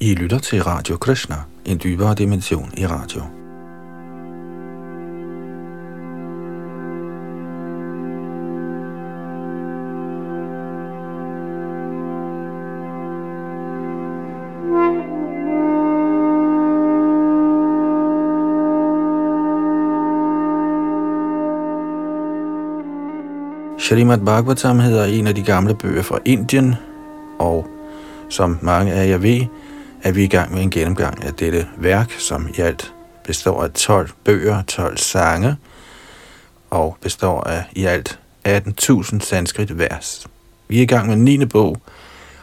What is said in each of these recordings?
I lytter til Radio Krishna, en dybere dimension i radio. Shrimad Bhagavatam hedder en af de gamle bøger fra Indien, og som mange af jer ved, er vi i gang med en gennemgang af dette værk, som i alt består af 12 bøger, 12 sange, og består af i alt 18.000 sanskrit vers. Vi er i gang med 9. bog,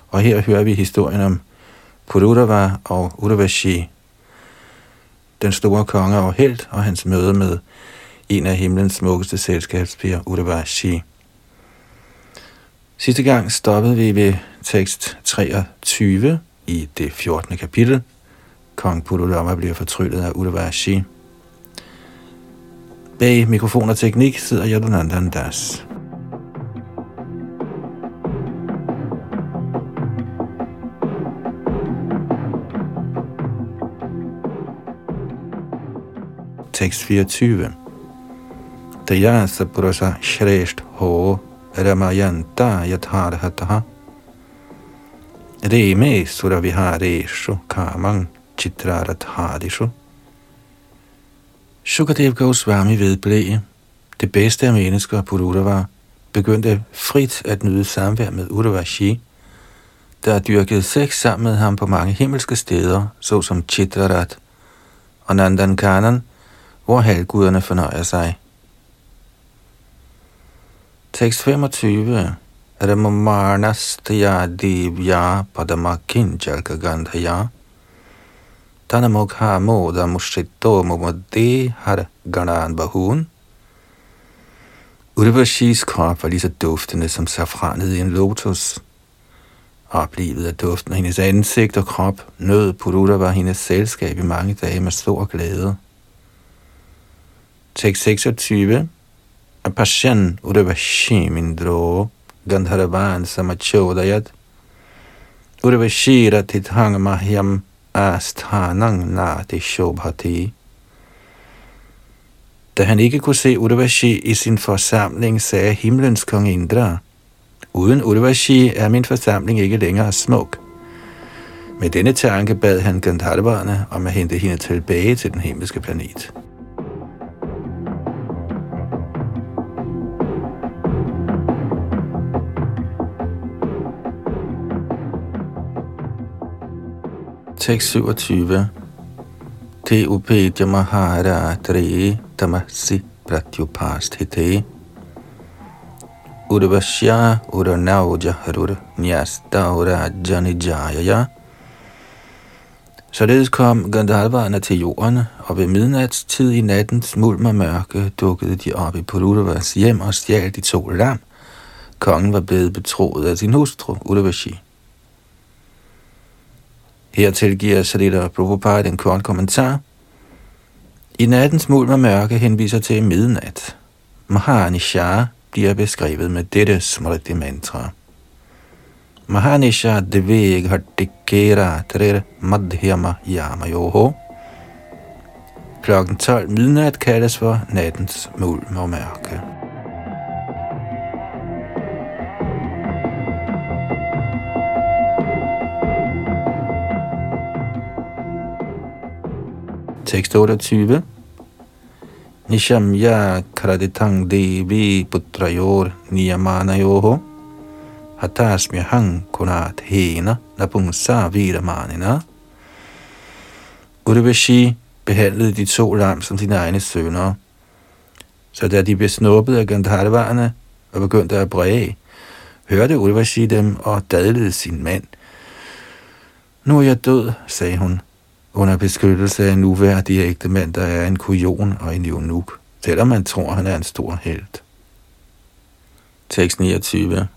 og her hører vi historien om Pururava og Udavashi, den store konge og held, og hans møde med en af himlens smukkeste selskabspiger, Udavashi. Sidste gang stoppede vi ved tekst 23 i det 14. kapitel. Kong Purulama bliver fortryllet af Udavashi. Bag mikrofon og teknik sidder Yadunandan Das. Tekst 24. Dayasa Purusha Shresht Ho Ramayanta Yatharhataha Reme Suravihareshu Kamang Chitraratharishu Sukadev Goswami vedblev, det bedste af mennesker på Udava, begyndte frit at nyde samvær med Udavashi, der dyrkede sex sammen med ham på mange himmelske steder, såsom Chitrarat og Nandankanan, hvor halvguderne fornøjer sig. Tekst 25 Ramamarnastya divya padama kinjalka gandhaya Tanamukha moda mushito mumadi har ganan bahun Urvashis krop var lige så duftende som safranet i en lotus. Oplevet af duften af hendes ansigt og krop. Nød Purura var hendes selskab i mange dage med stor glæde. Tekst 26 Apashan Urvashi mindro Gandharavan samachodayat Urvashira tithang mahyam asthanang nati shobhati. Da han ikke kunne se Urvashi i sin forsamling, sagde himlens kong Indra, uden Urvashi er min forsamling ikke længere smuk. Med denne tanke bad han Gandharverne om at hente hende tilbage til den himmelske planet. Tekst 27. Te upedya mahara tre tamasi pratyupasthite. Urvashya uranauja harur nyasta janijaya. Således kom Gandalvarerne til jorden, og ved midnatstid i nattens mulm og mørke dukkede de op i Puruvas hjem og stjal de to lam. Kongen var blevet betroet af sin hustru, Urvashi. Hertil giver Sarita Prabhupada en kort kommentar. I nattens mulm og mørke henviser til midnat. Mahanisha bliver beskrevet med dette smrti mantra. Mahanisha deveg hartikera trer madhyama yamayoho. Klokken 12 midnat kaldes for nattens mulm og mørke. Tekst 28. Nishamya karaditang devi putrayor niyamanayoho hatasmyahang kunat hena napungsa viramanina. Urvashi behandlede de to lam som sine egne sønner. Så da de blev snuppet af Gandharvarerne og begyndte at bræge, hørte Urvashi dem og dadlede sin mand. Nu er jeg død, sagde hun under beskyttelse af en uværdig ægte mand, der er en kujon og en eunuk, selvom man tror, han er en stor held. Tekst 29.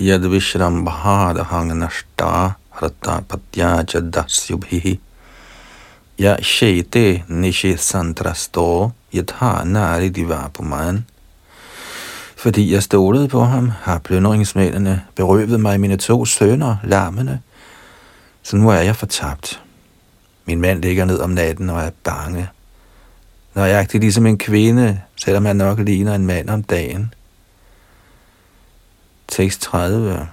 Yad Vishram Bahada Hanganashta Rata Patyaja Dasyubhihi Ya Shete Nishi Santrasto Yadha Nari Divapuman Fordi jeg stolede på ham, har plyndringsmændene berøvet mig mine to sønner, lammene, så nu er jeg fortabt. Min mand ligger ned om natten og er bange. Når jeg er ligesom en kvinde, selvom han nok ligner en mand om dagen. Tekst 30.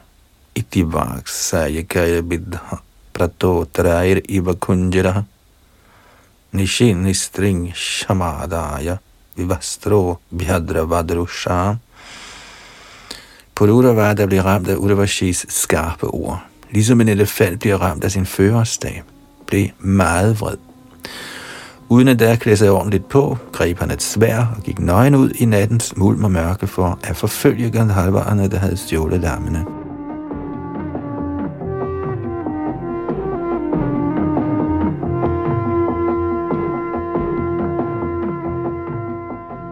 Itivakshayakaya bidha pratotrair iva kunjira nishin nistring shamadaya vivastro bhadra vadrusha var, der blev ramt af Udavashis skarpe ord. Ligesom en elefant bliver ramt af sin førerstab blev meget vred. Uden at der klæde sig ordentligt på, greb han et svær og gik nøgen ud i nattens mulm og mørke for at forfølge gandhalvarerne, der havde stjålet lammene.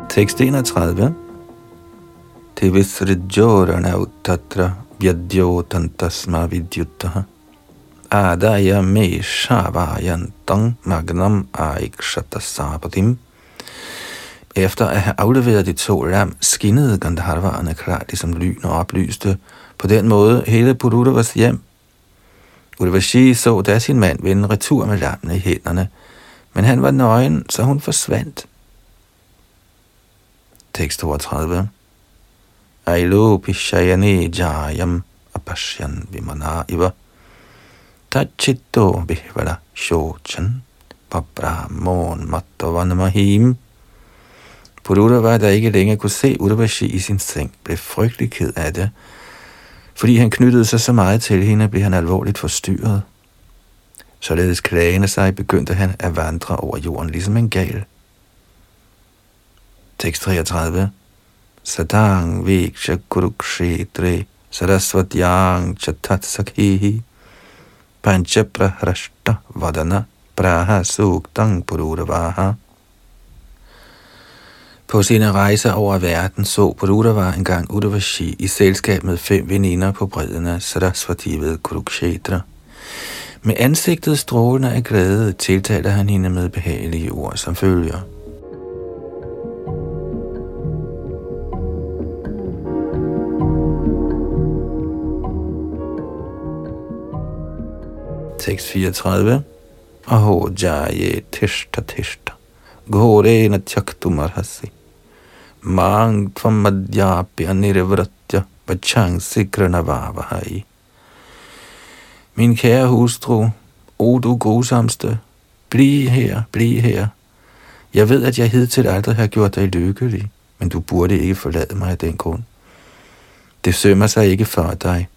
Tekst 31 Te visrijorana uttatra vyadyotantasma vidyutta adaya me shavayantang magnam aikshatasapatim. Efter at have afleveret de to lam, skinnede Gandharvarerne klart ligesom lyn og oplyste på den måde hele Purudavas hjem. Udavashi så da sin mand vende retur med lammene i hænderne, men han var nøgen, så hun forsvandt. Tekst 32 Ailu pishayani jayam apashyan vimana iva Tachito bihvala shochan pabrahmon mattavanamahim. var, der ikke længere kunne se Udavashi i sin seng, blev frygtelig ked af det. Fordi han knyttede sig så meget til hende, blev han alvorligt forstyrret. Således klagende sig, begyndte han at vandre over jorden ligesom en gal. Tekst 33 Sadang viksha kurukshetre sarasvatyang chatat sakhihi panchaprahrashta vadana praha suktang pururavaha. På sine rejser over verden så Pururava engang Udavashi i selskab med fem veninder på bredden af Sarasvati ved Kurukshetra. Med ansigtet strålende af glæde tiltaler han hende med behagelige ord som følger. 6.34 Aho jaye tishta tishta. Ghore na tjaktumarhasi. Mang tvam madhyapya nirvratya vachang sikranavavahai. Min kære hustru, o du grusomste, bliv her, bliv her. Jeg ved, at jeg hidtil aldrig har gjort dig lykkelig, men du burde ikke forlade mig af den grund. Det sømmer sig ikke for dig.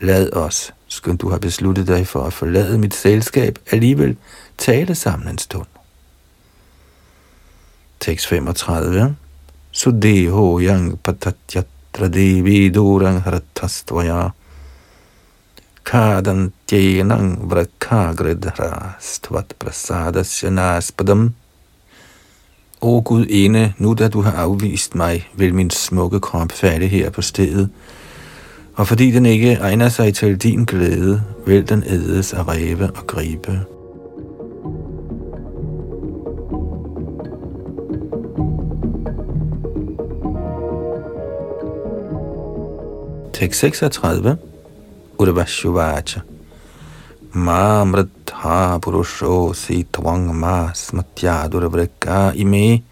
Lad os, skønt du har besluttet dig for at forlade mit selskab, alligevel tale sammen en stund. Tekst 35. Sudeho yang patatyatra devi durang haratastvaya kadan tjenang stvat prasadasya naspadam O Gud ene, nu da du har afvist mig, vil min smukke krop falde her på stedet, og fordi den ikke egner sig til din glæde, vil den ædes af ræve og gribe. Tekst 36. Udavashuvacha. Ma mridha purusho si tvang ma smatya durvrika ime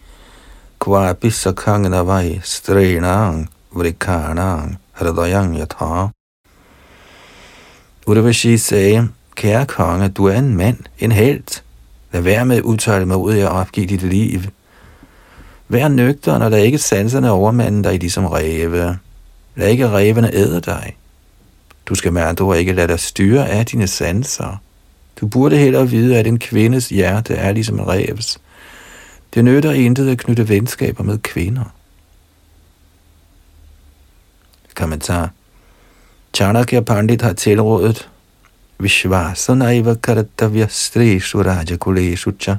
kvapi sakhang navai strenang vrikanang hridayang yatha. Udavashi sagde, Kære konge, du er en mand, en held. Lad være med at udtale mig ud af at opgive dit liv. Vær nøgter, når der ikke sanserne overmanden dig ligesom ræve. Lad ikke rævene æde dig. Du skal med andre ikke lade dig styre af dine sanser. Du burde heller vide, at en kvindes hjerte er ligesom en revs. Det nytter intet at knytte venskaber med kvinder. Kommentar. Chanakya Pandit har tilrådet Vishvasanaiva Kartavya Streshu Rajakuleshu cha.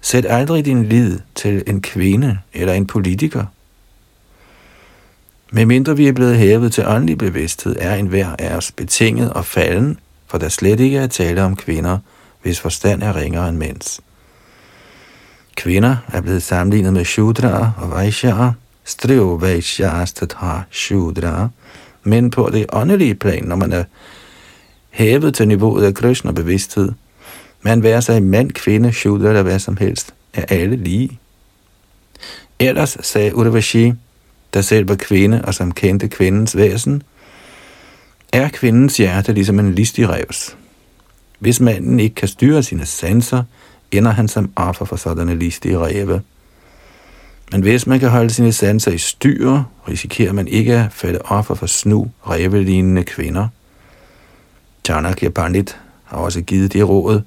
Sæt aldrig din lid til en kvinde eller en politiker. Medmindre vi er blevet hævet til åndelig bevidsthed, er enhver af os betinget og falden, for der slet ikke er tale om kvinder, hvis forstand er ringere end mænds. Kvinder er blevet sammenlignet med Shudra og Vaishyaer, Striv har Shudra, men på det åndelige plan, når man er hævet til niveauet af Krishna bevidsthed, Man være sig mand, kvinde, shudra eller hvad som helst, er alle lige. Ellers, sagde Udavashi, der selv var kvinde og som kendte kvindens væsen, er kvindens hjerte ligesom en listig revs. Hvis manden ikke kan styre sine sanser, ender han som offer for sådanne listige ræve. Men hvis man kan holde sine sanser i styr, risikerer man ikke at falde offer for snu, revelignende kvinder. Chanakya Pandit har også givet det råd,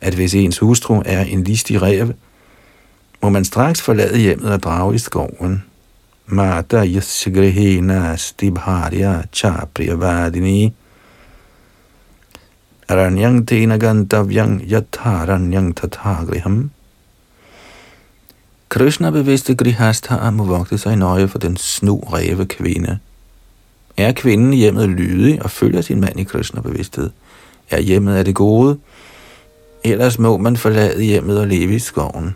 at hvis ens hustru er en listig rev, må man straks forlade hjemmet og drage i skoven. Mata yasgrihena stibharya chapriyavadini aranyang tena gantavyang yatharanyang tathagriham Krishna bevidste Grihastha må vogte sig nøje for den snu ræve kvinde. Er kvinden hjemmet lydig og følger sin mand i Krishna bevidsthed, er hjemmet af det gode, ellers må man forlade hjemmet og leve i skoven.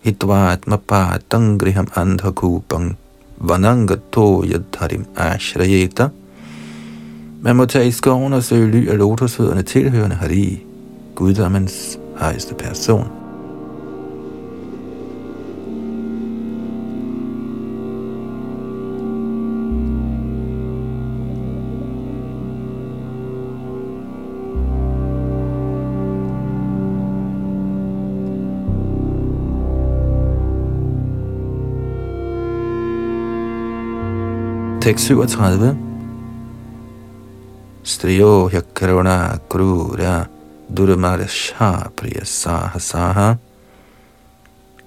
Hitvat mapatang griham andhakupang vanangato yadharim ashrayeta. Man må tage i skoven og søge ly af lotusfødderne tilhørende Hari, guddommens højeste person. Tekst 37. Striyo hyakaruna krura durmarsha priya saha saha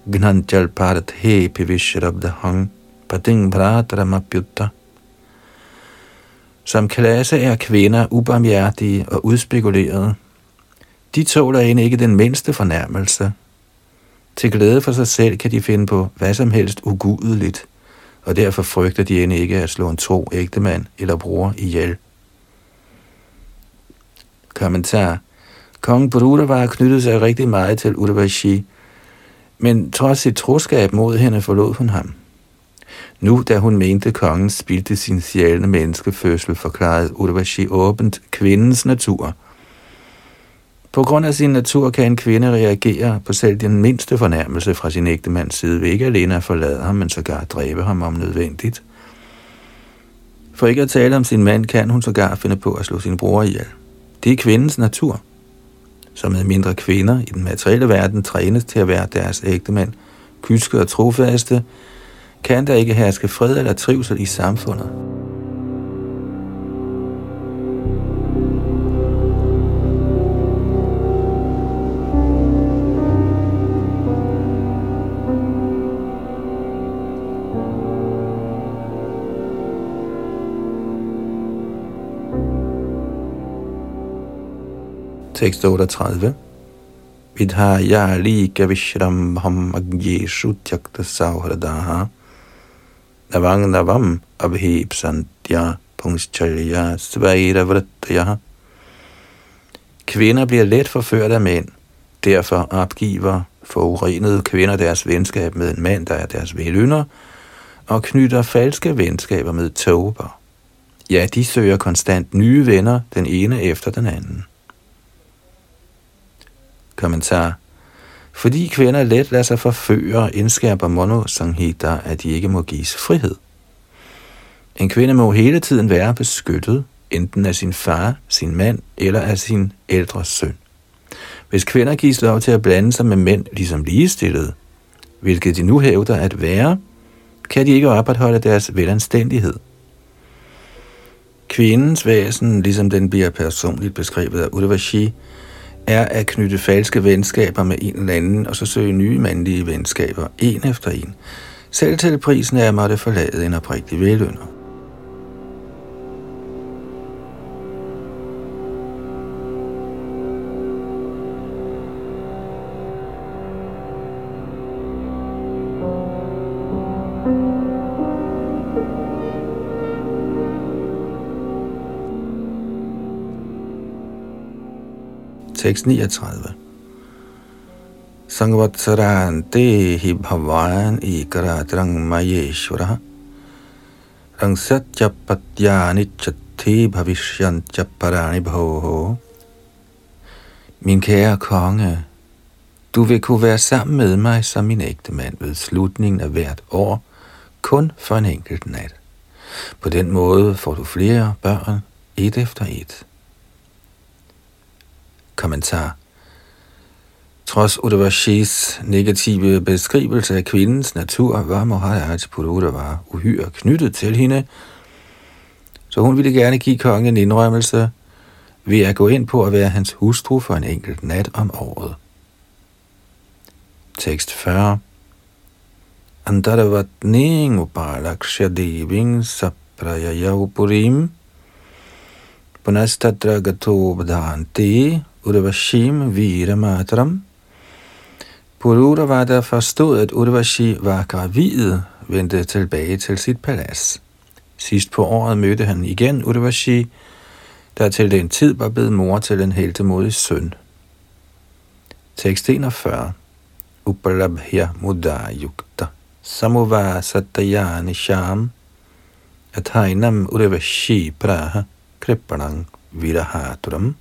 gnanchal parat he pivishrabdahang pating bhratramapyutta Som klasse er kvinder ubarmhjertige og udspekulerede. De tåler end ikke den mindste fornærmelse. Til glæde for sig selv kan de finde på hvad som helst ugudeligt og derfor frygter de end ikke at slå en tro ægtemand eller bror ihjel. Kommentar. Kongen var knyttet sig rigtig meget til Udavashi, men trods sit troskab mod hende forlod hun ham. Nu, da hun mente, kongen spildte sin sjælende menneskefødsel, forklarede Udavashi åbent kvindens natur – på grund af sin natur kan en kvinde reagere på selv den mindste fornærmelse fra sin ægtemands side ved ikke alene at forlade ham, men sågar dræbe ham om nødvendigt. For ikke at tale om sin mand, kan hun sågar finde på at slå sin bror ihjel. Det er kvindens natur. Som med mindre kvinder i den materielle verden trænes til at være deres ægtemand, kyske og trofaste, kan der ikke herske fred eller trivsel i samfundet. Tekst 38. Vidhaya lika vishrambham agjeshu tjakta sauhradaha navang navam abhipsantya pungscharya svaira vrittaya. Kvinder bliver let forført af mænd. Derfor opgiver forurenede kvinder deres venskab med en mand, der er deres velynder, og knytter falske venskaber med tober. Ja, de søger konstant nye venner, den ene efter den anden. Kommentar. Fordi kvinder let lader sig forføre, indskærper Mono at de ikke må gives frihed. En kvinde må hele tiden være beskyttet, enten af sin far, sin mand eller af sin ældre søn. Hvis kvinder gives lov til at blande sig med mænd ligesom ligestillede, hvilket de nu hævder at være, kan de ikke opretholde deres velanstændighed. Kvindens væsen, ligesom den bliver personligt beskrevet af Udavashi, er at knytte falske venskaber med en eller anden, og så søge nye mandlige venskaber, en efter en. Selv til prisen er at måtte forlade en oprigtig velønder. Tekst 39. Sangvatsaranti hi bhavan ikaratrang mayeshvara rang satya patyani chatti bhavishyancha parani bhoho Min kære konge, du vil kunne være sammen med mig som min ægte mand ved slutningen af hvert år, kun for en enkelt nat. På den måde får du flere børn, et efter et. Kommentar. Trods Udavashis negative beskrivelse af kvindens natur, var Maharaj var uhyre knyttet til hende, så hun ville gerne give kongen en indrømmelse ved at gå ind på at være hans hustru for en enkelt nat om året. Tekst 40 Antaravatning upalaksha deving saprayaya purim punastatra gato bhadanti urvashim viramatram forstod, at Urvashi var gravid, vendte tilbage til sit palads. Sidst på året mødte han igen Urvashi, der til den tid var blevet mor til en heltemodig søn. Tekst 41 Upalabhya Muda Yukta Samova Satayani Sham Athainam Urvashi Praha Kripanang Virahaturam.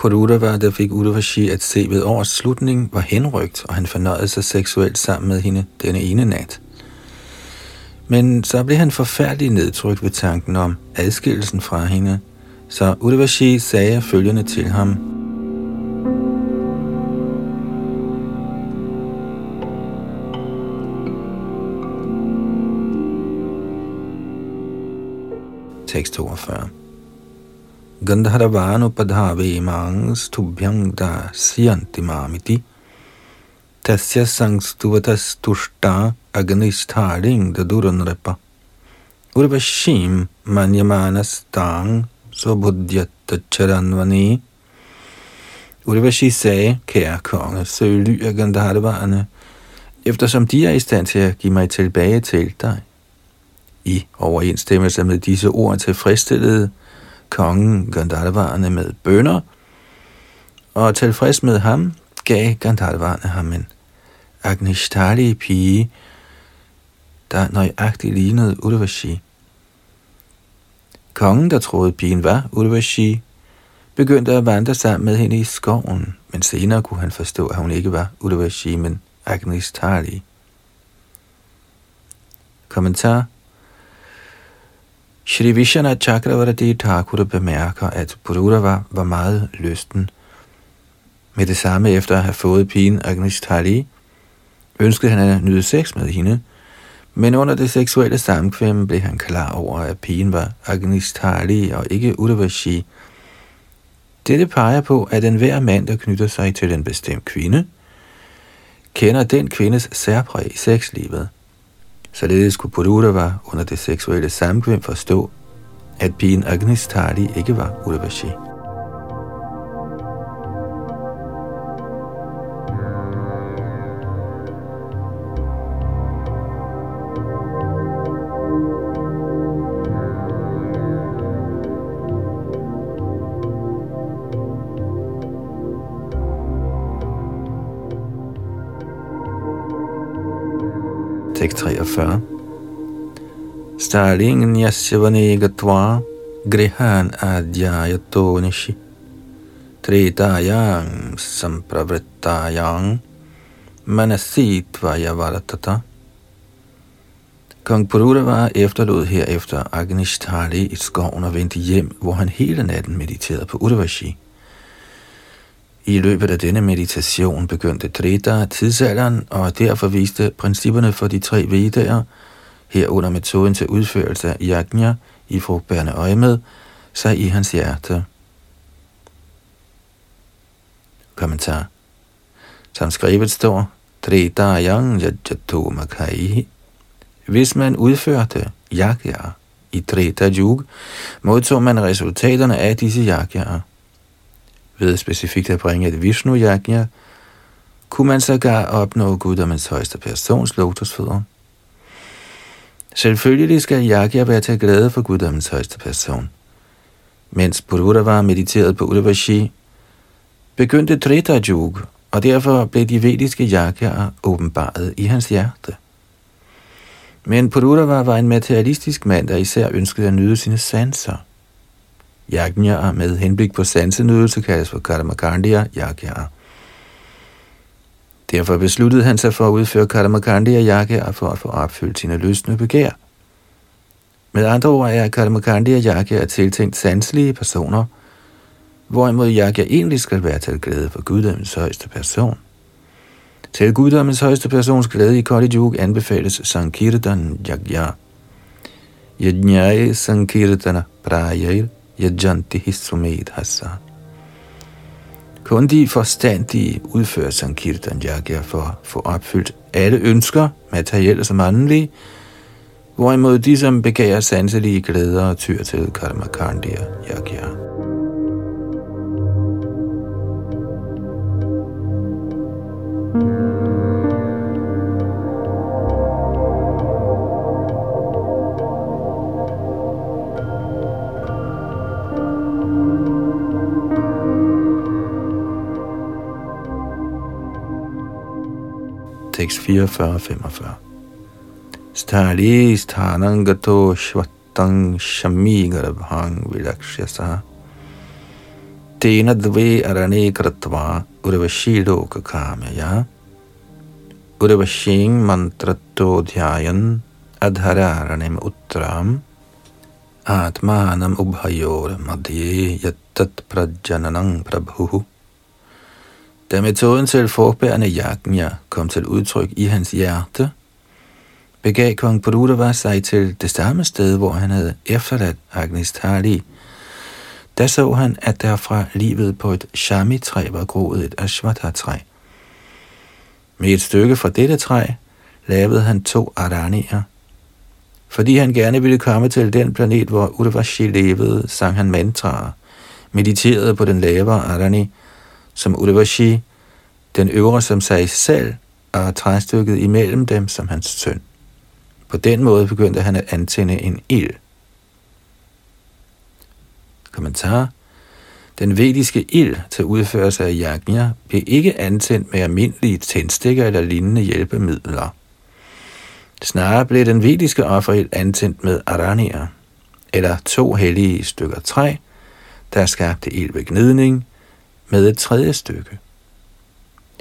Pururava, der fik Udavashi at se ved årets slutning, var henrygt, og han fornøjede sig seksuelt sammen med hende denne ene nat. Men så blev han forfærdeligt nedtrykt ved tanken om adskillelsen fra hende, så Udavashi sagde følgende til ham. Tekst 42 Gandharvanupadhave mangs tubhyang da siyanti mamiti tasya sangstuvatas tushta agnisthading dadurunrepa urvashim manyamanas tang sobudhyattacharanvani Urvashi sagde, kære konge, søg ly af Gandharvarne, eftersom de er i stand til at give mig tilbage til dig. I overensstemmelse med disse ord tilfredsstillede kongen Gandharvarne med bønder, og tilfreds med ham gav Gandharvarne ham en Agnishtali pige, der nøjagtigt lignede Urvashi. Kongen, der troede pigen var Urvashi, begyndte at vandre sammen med hende i skoven, men senere kunne han forstå, at hun ikke var Urvashi, men Agnishtali. Kommentar Shri Vishana Chakravarti Thakur bemærker, at Pururava var meget lysten. Med det samme efter at have fået pigen Agnisthali, ønskede han at nyde sex med hende, men under det seksuelle samkvem blev han klar over, at pigen var Agnisthali og ikke Udavashi. Dette peger på, at enhver mand, der knytter sig til en bestemt kvinde, kender den kvindes særpræg i sexlivet – Således kunne Pururava under det seksuelle samkvem forstå, at pigen Agnistari ikke var Urvashi. Tekst 43. Stalingen yasyavane gatva grihan adyayato nishi tretayang sampravrittayang manasitvaya varatata. Kong Pururava efterlod herefter Agnishtali i skoven og vendte hjem, hvor han hele natten mediterede på Urvashi. I løbet af denne meditation begyndte Treta tidsalderen, og derfor viste principperne for de tre vedaer, herunder metoden til udførelse af yajna i frugtbærende øje med, sig i hans hjerte. Kommentar. Som skrevet står, Treta yang yajato makai. Hvis man udførte yajna i Treta Yug, modtog man resultaterne af disse yajnaer. Ved specifikt at bringe et Vishnu yajna, kunne man sågar opnå guddommens højeste persons lotusfødder. Selvfølgelig skal yajna være til glæde for guddommens højeste person. Mens Pururava mediterede på Udavashi, begyndte Treta Jug, og derfor blev de vediske yajnaer åbenbaret i hans hjerte. Men Pururava var en materialistisk mand, der især ønskede at nyde sine sanser – Yajnaer med henblik på sansenydelse kaldes for Karmakandiya Yajnaer. Derfor besluttede han sig for at udføre Karmakandiya Yajnaer for at få opfyldt sine lystne begær. Med andre ord er Karmakandiya Yajnaer tiltænkt sanselige personer, hvorimod Yajna egentlig skal være til glæde for guddommens højeste person. Til guddommens højeste persons glæde i Kali Yuga anbefales Sankirtan Yajna. Yajnaya Sankirtana Prayayr Yajanti Hasa. Kun de forstandige udfører Sankirtan Yajna for at få opfyldt alle ønsker, materielle som åndelige, hvorimod de, som begærer sanselige glæder, tyr til Karma Kandiya Yajna. tekst 44-45. Stali sthanangato shvatang shami garbhang vilakshyasa tena dve arane kratva urvashido kakamaya urvashing mantrato dhyayan adhararanem uttram atmanam ubhayor madhye yattat prajananang prabhu da metoden til forbærende yajna kom til udtryk i hans hjerte, begav kong Purudava sig til det samme sted, hvor han havde efterladt Agnistali. Da så han, at derfra livet på et shami-træ var groet et ashwatha-træ. Med et stykke fra dette træ lavede han to aranier. Fordi han gerne ville komme til den planet, hvor Urvashi levede, sang han mantraer, mediterede på den lavere arani, som Udavashi, den øvre som sig selv, og træstykket imellem dem som hans søn. På den måde begyndte han at antænde en ild. Kommentar. Den vediske ild til udførelse af yajna blev ikke antændt med almindelige tændstikker eller lignende hjælpemidler. Snarere blev den vediske offerild antændt med aranier, eller to hellige stykker træ, der skabte ild ved gnidning, med et tredje stykke.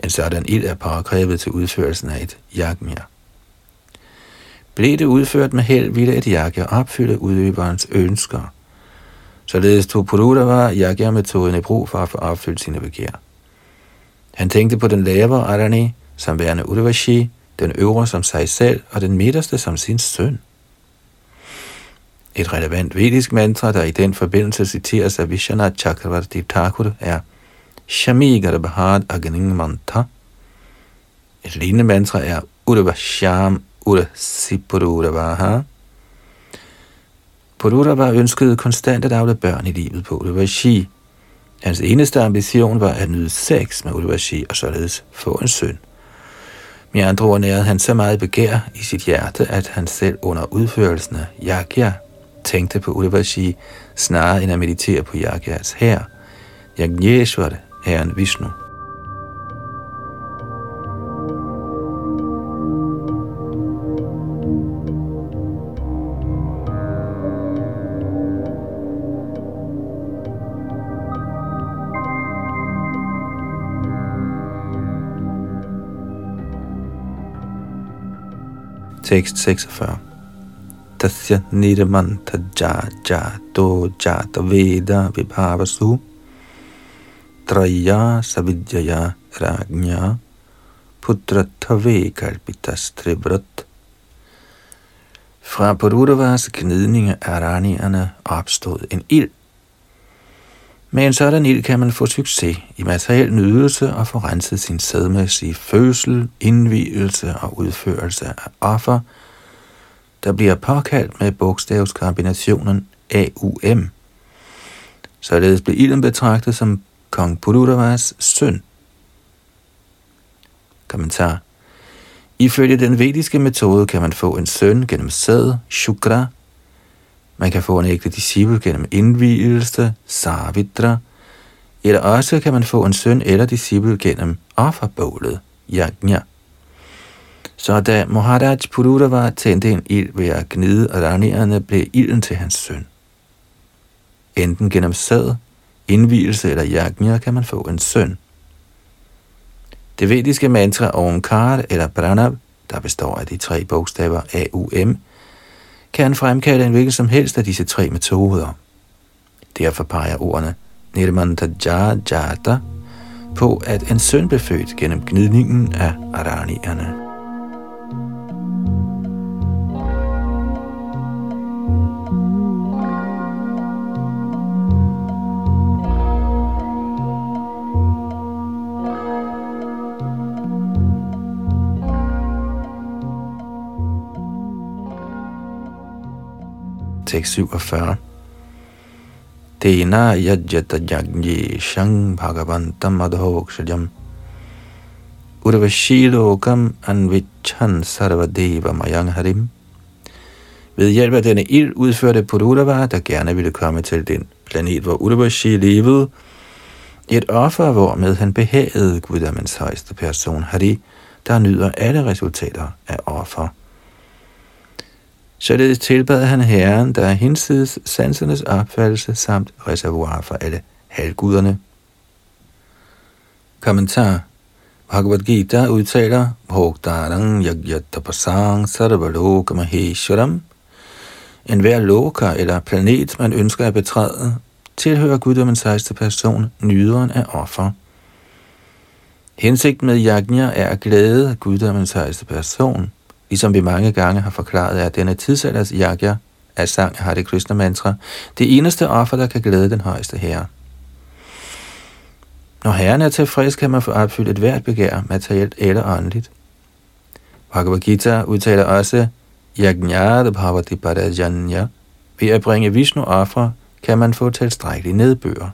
En sådan ild er påkrævet til udførelsen af et jagmir. Blev det udført med held, ville et yagya opfylde udøverens ønsker. Således tog Purudava yagya-metoden i brug for at få opfyldt sine begær. Han tænkte på den lavere Arani som værende Udavashi, den øvre som sig selv og den midterste som sin søn. Et relevant vedisk mantra, der i den forbindelse citeres af Vishwanath Chakravarti Thakur, er – Shami Garbhad Agning Manta. Et lignende mantra er Udavasham Udasipururavaha. Pururava ønskede konstant at afle børn i livet på Udavashi. Hans eneste ambition var at nyde sex med Udavashi og således få en søn. Med andre ord nærede han så meget begær i sit hjerte, at han selv under udførelsen af Yagya tænkte på Udavashi snarere end at meditere på Yagyas her. Yajneshwar Herren Vishnu. Tekst 46. Tasya nirmanta ja ja to jata veda vibhavasu Traya Savidyaya Ragnya Putratave Kalpitas Tribrat. Fra Purudavas gnidning af aranierne opstod en ild. Med en sådan ild kan man få succes i materiel nydelse og få renset sin sædmæssige fødsel, indvielse og udførelse af offer, der bliver påkaldt med bogstavskombinationen AUM. Således blev ilden betragtet som kong Purudavas søn. Kommentar. Ifølge den vediske metode kan man få en søn gennem sæd, shukra. Man kan få en ægte disciple gennem indvielse, savitra. Eller også kan man få en søn eller disciple gennem offerbålet, yajna. Så da Maharaj Purudava tændte en ild ved at gnide ranierne, blev ilden til hans søn. enten gennem sæd, indvielse eller yajna kan man få en søn. Det vediske mantra Omkar eller Pranav, der består af de tre bogstaver A-U-M, kan fremkalde en hvilken som helst af disse tre metoder. Derfor peger ordene Nirmantaja Jata på, at en søn blev født gennem gnidningen af aranierne. Tekst 47. Tena yajjata yajnye shang bhagavantam adhokshajam urvashilokam anvichan sarvadeva mayang harim. Ved hjælp af denne ild udførte Pururava, der gerne ville komme til den planet, hvor Urvashi levede, et offer, hvor med han behagede Guddommens højeste person, Hari, der nyder alle resultater af offer. Således tilbad han Herren, der er hinsides sansernes opfattelse samt reservoir for alle halvguderne. Kommentar Bhagavad Gita udtaler Bhogdarang Yagyatapasang Sarvaloka Maheshwaram En hver loka eller planet, man ønsker at betræde, tilhører guddommens højeste person, nyderen af offer. Hensigten med yajna er at glæde guddommens højeste person – Ligesom vi mange gange har forklaret, at denne tidsalders yagya af sang har det Krishna mantra, det eneste offer, der kan glæde den højeste herre. Når herren er tilfreds, kan man få opfyldt et hvert begær, materielt eller åndeligt. Bhagavad Gita udtaler også, Yajnada Bhavati Parajanya. Ved at bringe Vishnu offer, kan man få tilstrækkelig nedbør.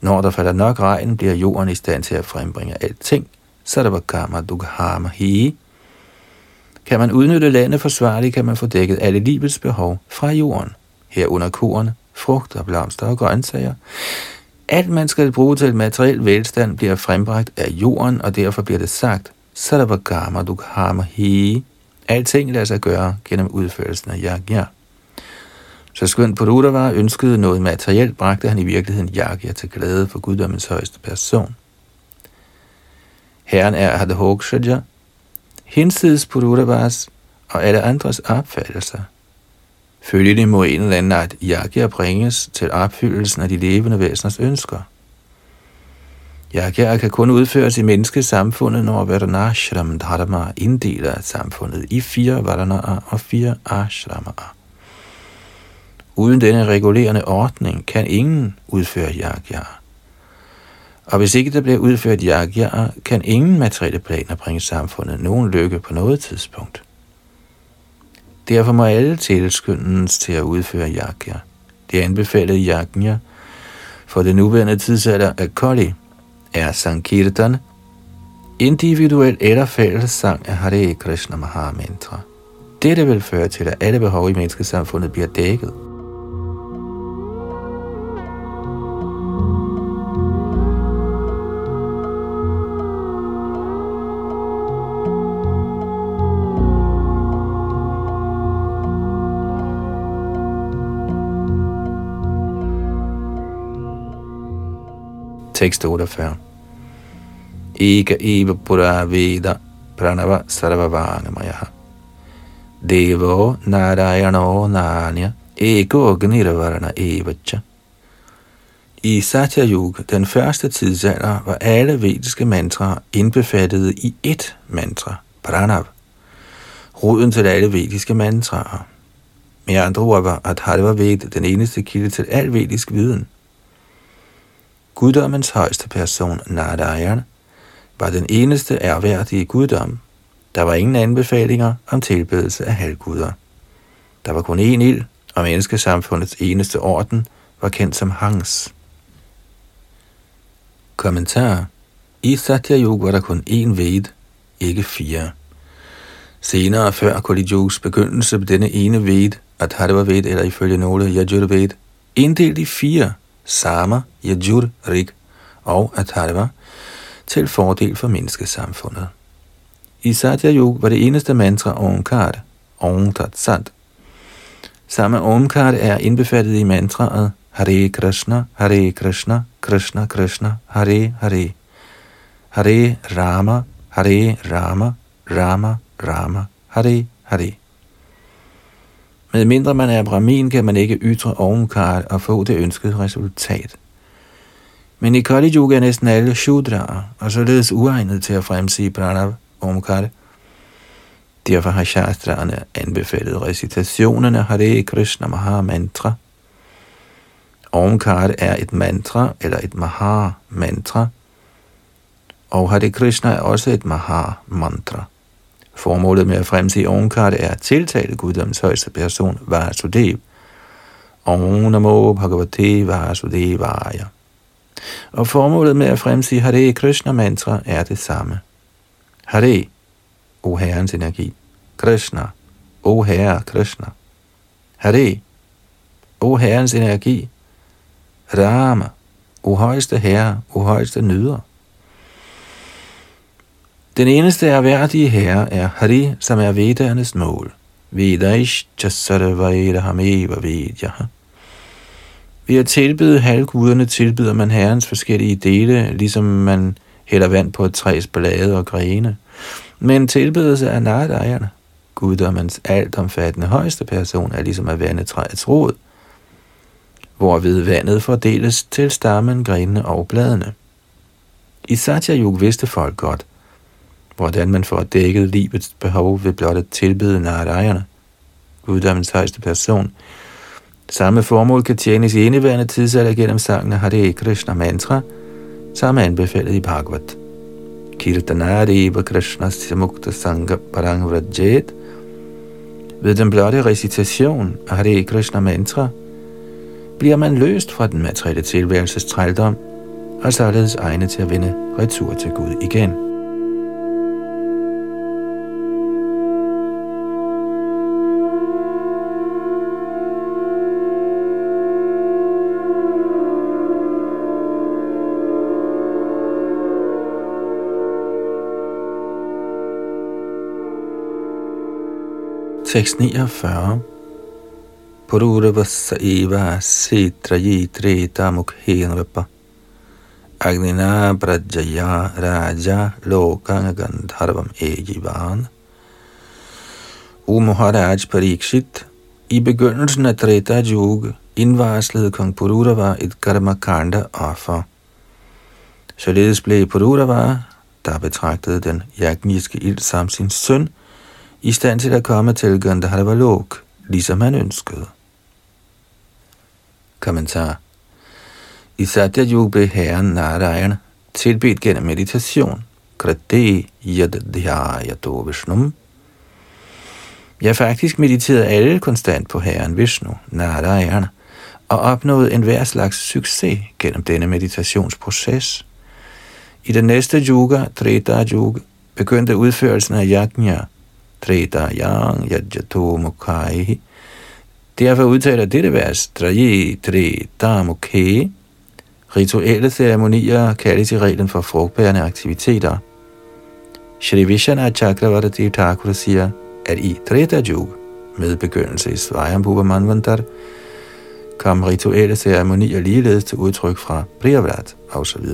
Når der falder nok regn, bliver jorden i stand til at frembringe alting. Så der var Kama Dughama Hi, kan man udnytte landet forsvarligt, kan man få dækket alle livets behov fra jorden, herunder korn, frugter, blomster og grøntsager. Alt man skal bruge til materiel velstand bliver frembragt af jorden, og derfor bliver det sagt, Sarvagama Dukhama Hi. Alting lader sig gøre gennem udførelsen af yagya. Så skønt Purudava ønskede noget materielt, bragte han i virkeligheden yagya til glæde for guddommens højeste person. Herren er Hadhokshaja, hinsides Purudavas og alle andres opfattelser. Følgelig må en eller anden art yagya bringes til opfyldelsen af de levende væseners ønsker. Yagya kan kun udføres i menneskesamfundet, når Vardanashram Dharma inddeler samfundet i fire Vardanaer og fire Ashramaer. Uden denne regulerende ordning kan ingen udføre yagya. Og hvis ikke der bliver udført yagya, kan ingen materielle planer bringe samfundet nogen lykke på noget tidspunkt. Derfor må alle tilskyndes til at udføre yagya. Det anbefalede yagya for det nuværende tidsalder af Kali er Sankirtan, individuel eller fælles sang af Hare Krishna Mahamantra. Dette vil føre til, at alle behov i menneskesamfundet bliver dækket. Tekst 48. Eka eva pura veda pranava sarvavangamayaha. Devo narayano nanya ego gnirvarna evacha. I Satya Yuga, den første tidsalder, var alle vediske mantraer indbefattet i ét mantra, pranav, roden til alle vediske mantraer. Med andre ord var Adharva Ved den eneste kilde til al vedisk viden – Guddommens højeste person, Narayan, var den eneste ærværdige guddom. Der var ingen anbefalinger om tilbedelse af halvguder. Der var kun én ild, og menneskesamfundets eneste orden var kendt som Hangs. Kommentar I Satya Yoga var der kun én ved, ikke fire. Senere, før Kali Yugas begyndelse på denne ene ved, at var ved, eller ifølge nogle Yajurved, inddelt i fire, Sama, Yajur, Rig og Atharva til fordel for menneskesamfundet. I Satya Yuga var det eneste mantra Omkar, Om Tat Sat. Samme Omkar er indbefattet i mantraet Hare Krishna, Hare Krishna, Krishna Krishna, Hare Hare. Hare Rama, Hare Rama, Rama Rama, Hare Hare. Med mindre man er brahmin, kan man ikke ytre omkar og få det ønskede resultat. Men i Kali Yuga er næsten alle shudra, og således uegnet til at fremsige pranav omkar. Derfor har shastraerne anbefalet recitationerne Hare Krishna Maha Mantra. Omkar er et mantra eller et Maha Mantra, og Hare Krishna er også et Maha Mantra. Formålet med at fremse ovenkart er at tiltale guddoms højeste person, Vasudev. Om Namo Bhagavate Vasudevaya. Og formålet med at fremsige Hare Krishna mantra er det samme. Hare, o Herrens energi. Krishna, o Herre Krishna. Hare, o Herrens energi. Rama, o højeste Herre, o højeste nyder. Den eneste erhverdige herre er Hari, som er Vedernes mål. Vedaish Jasarvairahameva Vedyaha. Ved at tilbyde halvguderne tilbyder man herrens forskellige dele, ligesom man hælder vand på et træs blade og grene. Men tilbydelse af naradejerne, guddommens altomfattende højeste person, er ligesom at vande træets rod, hvorved vandet fordeles til stammen, grenene og bladene. I Satya Yug vidste folk godt, hvordan man får dækket livets behov ved blot at tilbyde Narayana, guddommens højeste person, Samme formål kan tjenes i indeværende tidsalder gennem sangen Hare Krishna mantra, som er anbefalet i Bhagavad. Kirtanariva Krishna Mukta Sangha Parang Vrajet. Ved den blotte recitation af Hare Krishna mantra, bliver man løst fra den materielle tilværelses trældom, og således egnet til at vende retur til Gud igen. Tekst 49. Pururvassa eva sitrayi treta mukhenrapa Agnina prajaya raja lokang gandharvam egivan. O Maharaj Parikshit, i begyndelsen af Treta Yuga indvarslede kong Pururava et karmakanda offer. Således blev Pururava, der betragtede den jagniske ild som sin søn, i stand til at komme til Gandharvalok, ligesom han ønskede. Kommentar I Satya Yuga blev herren Narayana tilbedt gennem meditation. Kredde yad Vishnum. Jeg faktisk mediterede alle konstant på herren Vishnu, Narayana, og opnåede en hver slags succes gennem denne meditationsproces. I den næste yuga, Treta Yuga, begyndte udførelsen af yajna, yang yajjato mukhai. Derfor udtaler dette vers, traje tre damukhe. Rituelle ceremonier kaldes i reglen for frugtbærende aktiviteter. Shri Vishana Chakravarti Thakur siger, at i Treta Yug, med begyndelse i Svajambhuva Manvantar, kom rituelle ceremonier ligeledes til udtryk fra Priyavrat osv.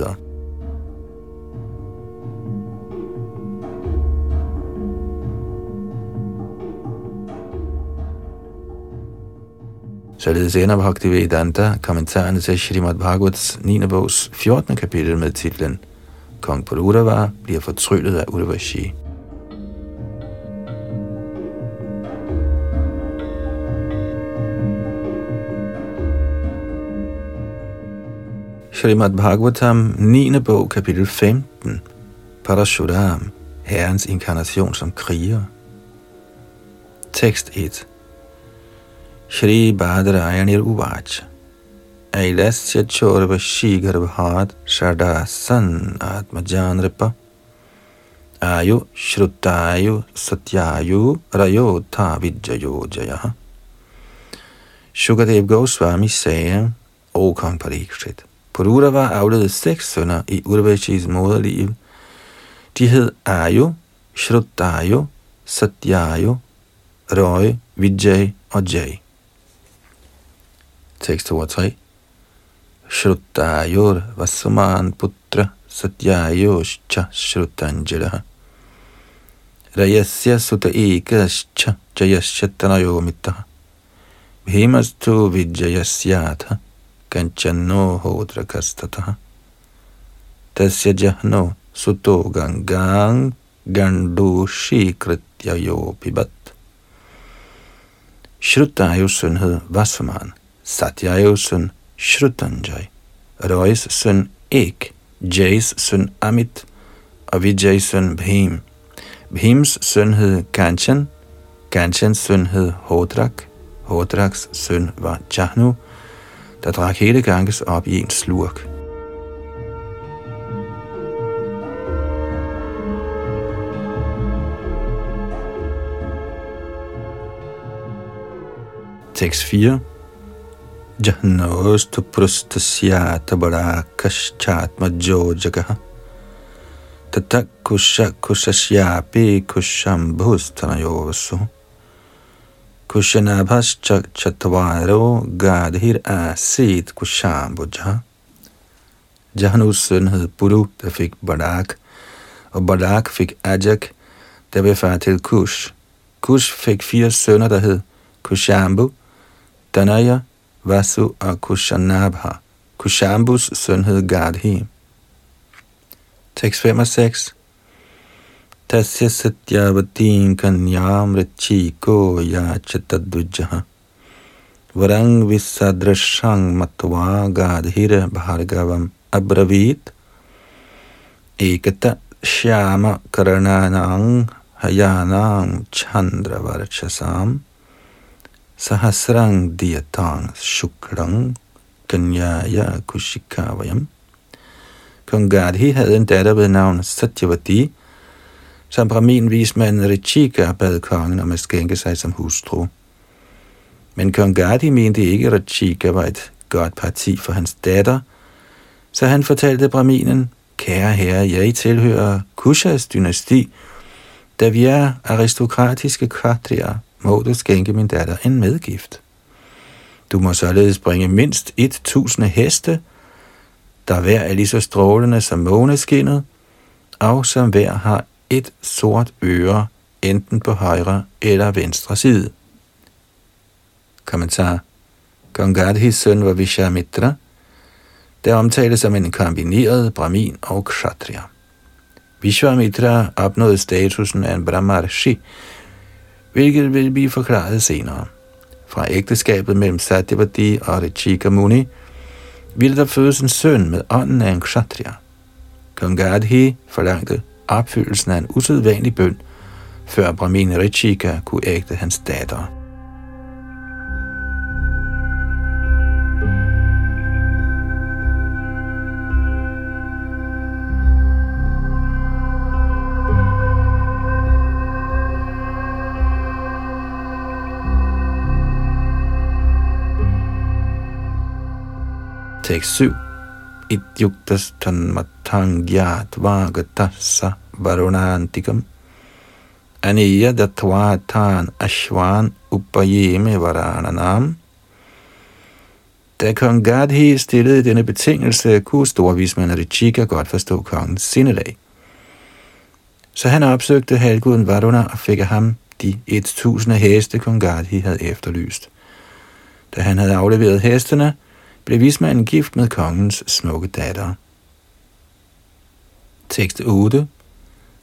Således ender Bhaktivedanta kommentarerne til Srimad Bhagavats 9. bogs 14. kapitel med titlen Kong Purudava bliver fortryllet af Urvashi. Srimad Bhagavatam 9. bog, kapitel 15, Parashuram, Herrens inkarnation som kriger. Tekst 1 Shri Badrayanir Uvach Ailasya Chorvashi Garbhat Shadasan Atmajanripa Ayu Shrutayu Satyayu Rayotha Vidjayo Jaya Shukadev Goswami sagde, O kong Parikshit, Pururava afledede seks sønner i Urvashis moderliv. De hed Ayu, Shrutayu, Satyayu, Roy, Vijay og Jay. Tekst 2 og 3. Shrutayor Vasuman Putra Satyayoshcha Shrutanjalaha. Rayasya Sutta Ekascha Jayashatanayo Mittaha. Bhimastu Vijayasyatha Kanchano Hodrakastataha Tasya Jahno Suto Gangang Gandushi Krityayo Pibat. Shrutayos søn Vasuman, Satyayos søn Shrutanjay, Roys søn Ek, Jays søn Amit og Vijays søn Bhim. Bhims søn hed Kanchan, Kanchans søn hed Hodrak, Hodraks søn var Jahnu, der drak hele Ganges op i en slurk. Tekst 4 Jahnostu prustasyata barakashchatma jojagaha tata kusha kushashyapi kushambhustanayovasu kushanabhascha chatvaro gadhir asit kushambhuja Jahnus søn hed Buru, der fik Barak, og Barak fik Ajak, der blev far til Kush. Kush fik fire sønner, der hed Kushambu, Danaya, Vasu og Kushanabha. Kushambus søn hed Gadhi. Tekst 5 og 6. Tasya satyavatin kanyam rachiko yachatadvijaha. Varang visadrashang matva gadhira bhargavam abravit. Ekata shyama karananang hayanang chandravarchasam. Sahasrang Diatang Shukrang Kanyaya Kushikavayam. Kong Gadhi havde en datter ved navn Satyavati, som Brahmin vismanden Richika bad kongen om at skænke sig som hustru. Men kong Gadhi mente ikke, at Richika var et godt parti for hans datter, så han fortalte Brahminen, kære herre, jeg tilhører Kushas dynasti, da vi er aristokratiske kvartrier må du skænke min datter en medgift. Du må således bringe mindst 1000 heste, der hver er lige så strålende som måneskinnet, og som hver har et sort øre, enten på højre eller venstre side. Kommentar. Gangadhis søn var Vishamitra, der omtales som en kombineret brahmin og kshatriya. Vishwamitra opnåede statusen af en brahmarshi, hvilket vil blive forklaret senere. Fra ægteskabet mellem Satyavati og Richika Muni ville der fødes en søn med ånden af en kshatriya. Kong Gadhi forlangte opfyldelsen af en usædvanlig bøn, før Brahmin Richika kunne ægte hans datter. Tekst 7. Ityuktas tanmatangyat vagatassa varunantikam aniya datvatan ashwan upayeme varananam. Da kong Gadhi stillede denne betingelse, kunne storvismand Richika godt forstå kongens sindelag. Så han opsøgte halvguden Varuna og fik af ham de 1000 heste, kong Gadhi havde efterlyst. Da han havde afleveret hestene, blev vismanden gift med kongens smukke datter. Tekst 8.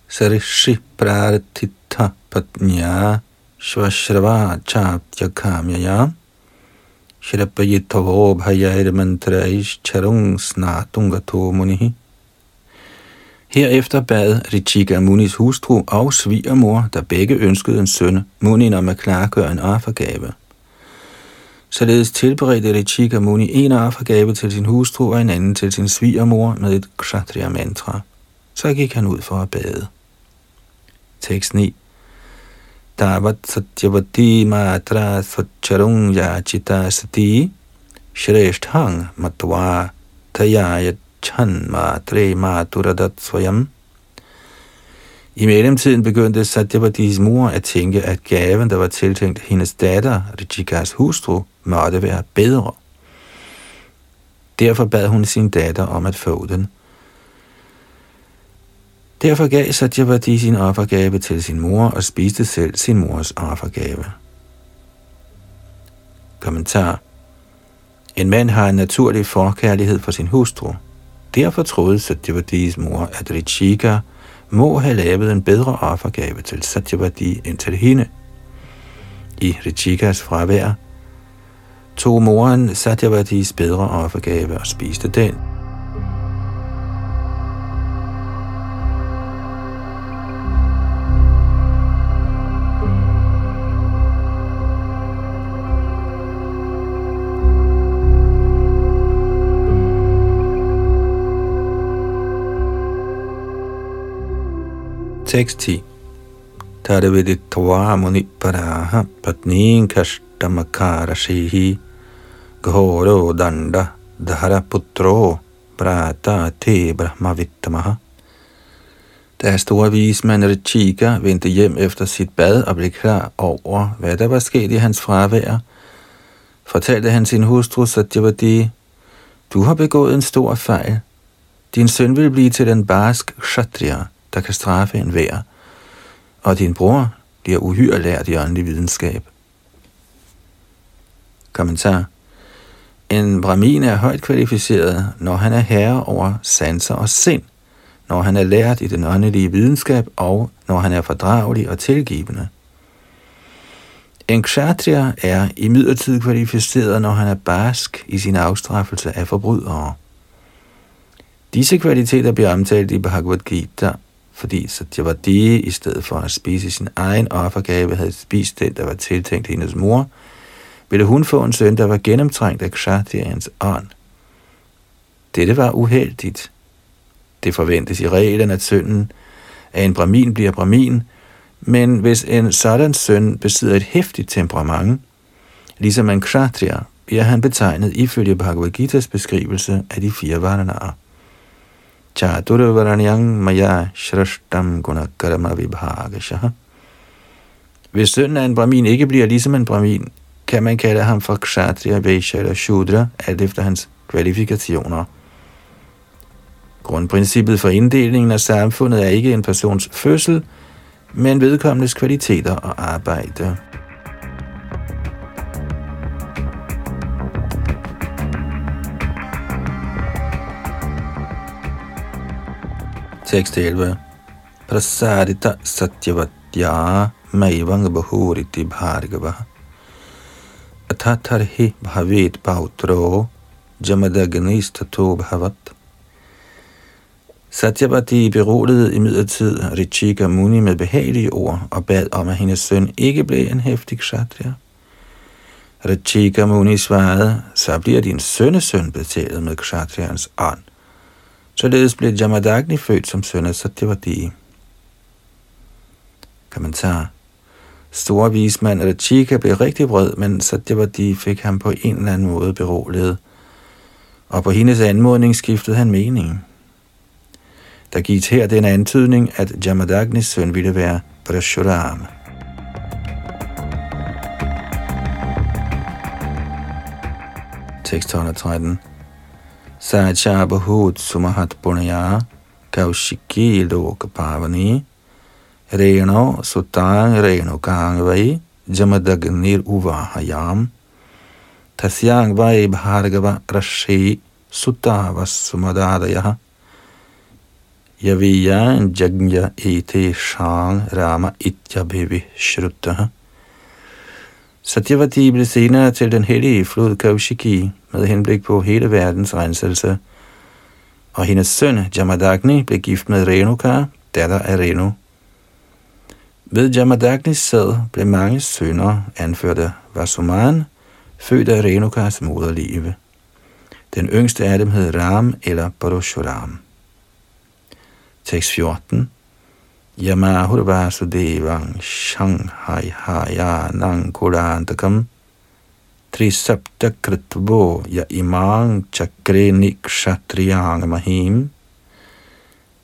Sarishi pratita patnya svashrava chapya kamyaya Shrapayitavo bhayair mantraish charung snatungato munihi. Herefter bad Richika Munis hustru og svigermor, der begge ønskede en søn, Munin om at klargøre en offergave. Således tilberedte Richika Muni en offergave til sin hustru og en anden til sin svigermor med et kshatriya mantra. Så gik han ud for at bade. Tekst 9. Tavat satyavati matra satcharung yachita sati shreshthang matva tayayat chan matre maturadat svayam i mellemtiden begyndte Satyavatis mor at tænke, at gaven, der var tiltænkt hendes datter, Richikas hustru, måtte være bedre. Derfor bad hun sin datter om at få den. Derfor gav Satyavati sin offergave til sin mor og spiste selv sin mors offergave. Kommentar En mand har en naturlig forkærlighed for sin hustru. Derfor troede Satyavatis mor, at Richika må have lavet en bedre offergave til Satyavati end til hende. I Richikas fravær tog moren Satyavatis bedre offergave og spiste den. Tekst 10 Tarvedi Tvamuni Paraha patnin Dhammakarashihi ghoro danda dhara putro prata te brahmavittamaha. Da store vismand Richika vendte hjem efter sit bad og blev klar over, hvad der var sket i hans fravær, fortalte han sin hustru Satyavati, du har begået en stor fejl. Din søn vil blive til den barsk kshatriya, der kan straffe en vær, og din bror bliver uhyre lært i åndelig videnskab. Kommentar. En brahmin er højt kvalificeret, når han er herre over sanser og sind, når han er lært i den åndelige videnskab og når han er fordragelig og tilgivende. En kshatriya er i kvalificeret, når han er barsk i sin afstraffelse af forbrydere. Disse kvaliteter bliver omtalt i Bhagavad Gita fordi Satyavati i stedet for at spise sin egen offergave havde spist den, der var tiltænkt hendes mor, ville hun få en søn, der var gennemtrængt af Kshatriyans ånd. Dette var uheldigt. Det forventes i reglen, at sønnen af en brahmin bliver brahmin, men hvis en sådan søn besidder et hæftigt temperament, ligesom en kshatriya, bliver han betegnet ifølge Bhagavad Gita's beskrivelse af de fire varnarer. Chaturvaranyang maya shrashtam gunakarma vibhagashaha. Hvis sønnen af en brahmin ikke bliver ligesom en brahmin, kan man kalde ham for kshatriya, vaishya eller shudra, alt efter hans kvalifikationer. Grundprincippet for inddelingen af samfundet er ikke en persons fødsel, men vedkommendes kvaliteter og arbejde. Tekst 11. Prasadita satyavatya maivanga bahuriti bhargava. Atatarhi bhavet pautro jamadagnistato bhavat. Satyavati beroligede imidlertid Richika Muni med behagelige ord og bad om, at hendes søn ikke blev en hæftig kshatriya. Richika Muni svarede, så bliver din sønnesøn betalt med kshatriyans ånd. Således blev Jamadagni født som søn af Satyavati. Kommentar. Store vismand Rachika blev rigtig vred, men Satyavati fik ham på en eller anden måde beroliget, og på hendes anmodning skiftede han mening. Der gives her den antydning, at Jamadagnis søn ville være Prashuram. Tekst 113 Sacha Bahut Sumahat Punya Kaushiki Lok Pavani Reno Sutang Reno Kangvai Jamadagnir Uvahayam Tasyang Vai Bhargava Rashi Sutava Sumadadaya Yaviya Jagnya ite Shang Rama Ityabhivi Shrutta Satyavati blev senere til den hellige flod Kaushiki, med henblik på hele verdens renselse, og hendes søn Jamadagni blev gift med Renuka, datter af Renu. Ved Jamadagnis sæd blev mange sønner anført af Vasuman, født af Renukas moderlive. Den yngste af dem hed Ram eller Parashuram. Tekst 14 Yamahur Vasudevang Shanghai Hayanang Kulantakam Trisapta Kritvo Ya Imang Chakre Nikshatriyang Mahim.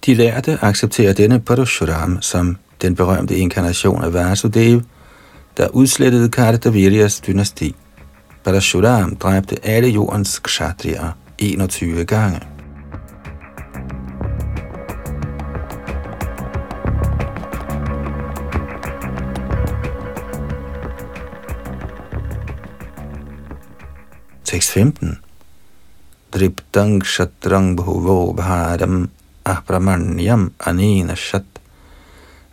De lærte accepterer denne Parashuram som den berømte inkarnation af Vasudev, der udslettede Kartaviryas dynasti. Parashuram dræbte alle jordens kshatriyer 21 gange. Tekst 15. Driptang shatrang bhuvo bharam ahpramanyam anina shat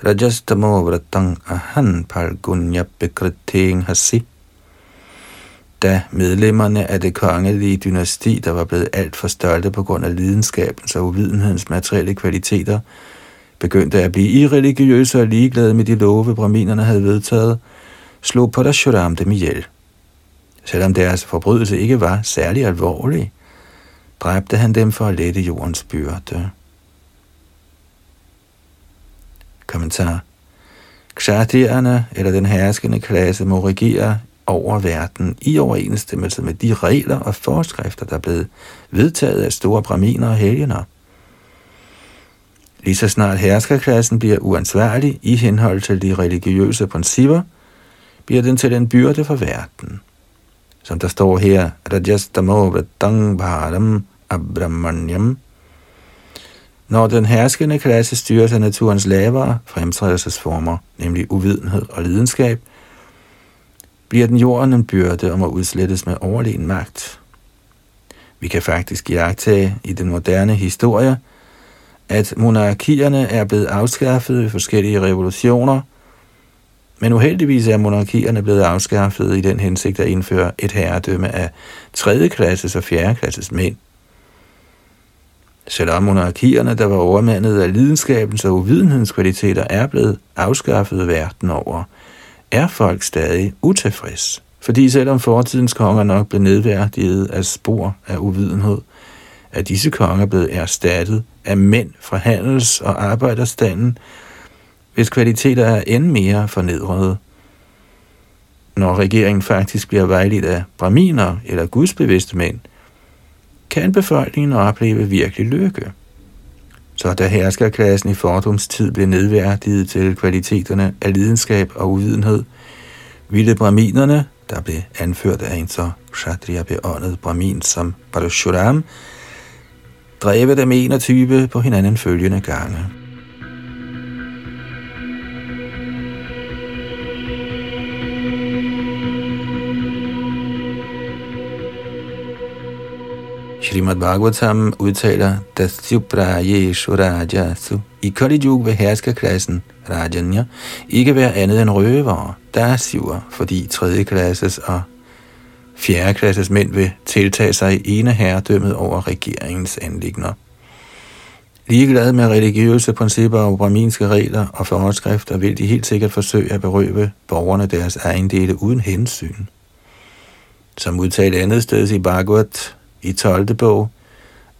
rajastamo vratang ahan palgunya bekriting hasi. Da medlemmerne af det kongelige dynasti, der var blevet alt for stolte på grund af lidenskabens og uvidenhedens materielle kvaliteter, begyndte at blive irreligiøse og ligeglade med de love, braminerne havde vedtaget, slog Padashuram dem ihjel. Selvom deres forbrydelse ikke var særlig alvorlig, dræbte han dem for at lette jordens byrde. Kommentar. Kshatriyerne, eller den herskende klasse, må regere over verden i overensstemmelse med de regler og forskrifter, der er blevet vedtaget af store braminer og helgener. Lige så snart herskerklassen bliver uansvarlig i henhold til de religiøse principper, bliver den til en byrde for verden. Som der står her, Rajastamo Vratang Bharam Abramanyam. Når den herskende klasse styres af naturens lavere fremtrædelsesformer, nemlig uvidenhed og lidenskab, bliver den jorden en byrde om at udslettes med overlegen magt. Vi kan faktisk jagtage i den moderne historie, at monarkierne er blevet afskaffet ved forskellige revolutioner – men uheldigvis er monarkierne blevet afskaffet i den hensigt at indføre et herredømme af 3. klasses og 4. klasses mænd. Selvom monarkierne, der var overmandet af lidenskabens og uvidenhedens kvaliteter, er blevet afskaffet verden over, er folk stadig utilfreds. Fordi selvom fortidens konger nok blev nedværdiget af spor af uvidenhed, er disse konger blevet erstattet af mænd fra handels- og arbejderstanden, hvis kvaliteter er end mere fornedrede. Når regeringen faktisk bliver vejledt af braminer eller gudsbevidste mænd, kan befolkningen opleve virkelig lykke. Så da herskerklassen i fordums tid blev nedværdiget til kvaliteterne af lidenskab og uvidenhed, ville braminerne, der blev anført af en så kshatriya beåndet bramin som Parashuram, dræbe dem 21 på hinanden følgende gange. Srimad Bhagavatam udtaler, Dasyuprayeshu Rajasu. I Kali Yuga vil herskerklassen, Rajanya, ikke være andet end røvere, Dasyuer, fordi tredje klasses og fjerde klasses mænd vil tiltage sig ene herredømmet over regeringens anlægner. Ligeglade med religiøse principper og braminske regler og forskrifter vil de helt sikkert forsøge at berøve borgerne deres ejendele uden hensyn. Som udtalt andet sted i Bhagavat i 12. bog,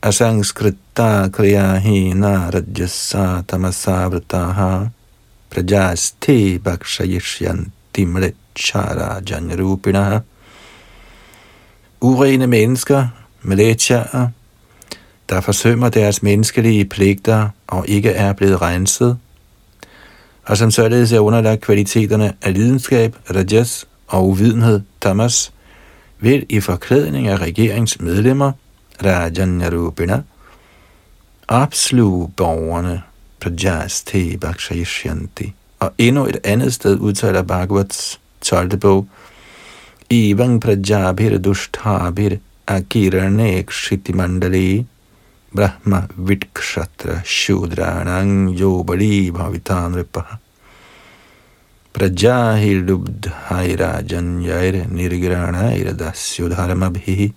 kriya Kriyahina Rajasa Tamasa Vrataha prajasti bakshayishyan Mlechara Janrupina Urene mennesker, mlecha'er, der forsømmer deres menneskelige pligter og ikke er blevet renset, og som således er underlagt kvaliteterne af lidenskab, rajas og uvidenhed, tamas, vil i forklædning af regeringsmedlemmer, Rajanarupina, opsluge borgerne, Prajaste Bhakshayishyanti. Og endnu et andet sted udtaler Bhagavats 12. bog, Ivan Prajabhir Dushtabhir Akirane Kshiti Mandali Brahma Vitkshatra Shudranang Yobali Prajahilubdhairajanyair nirgranaira dasyudharamabhihi